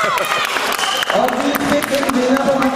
और जीत के दिन देना तो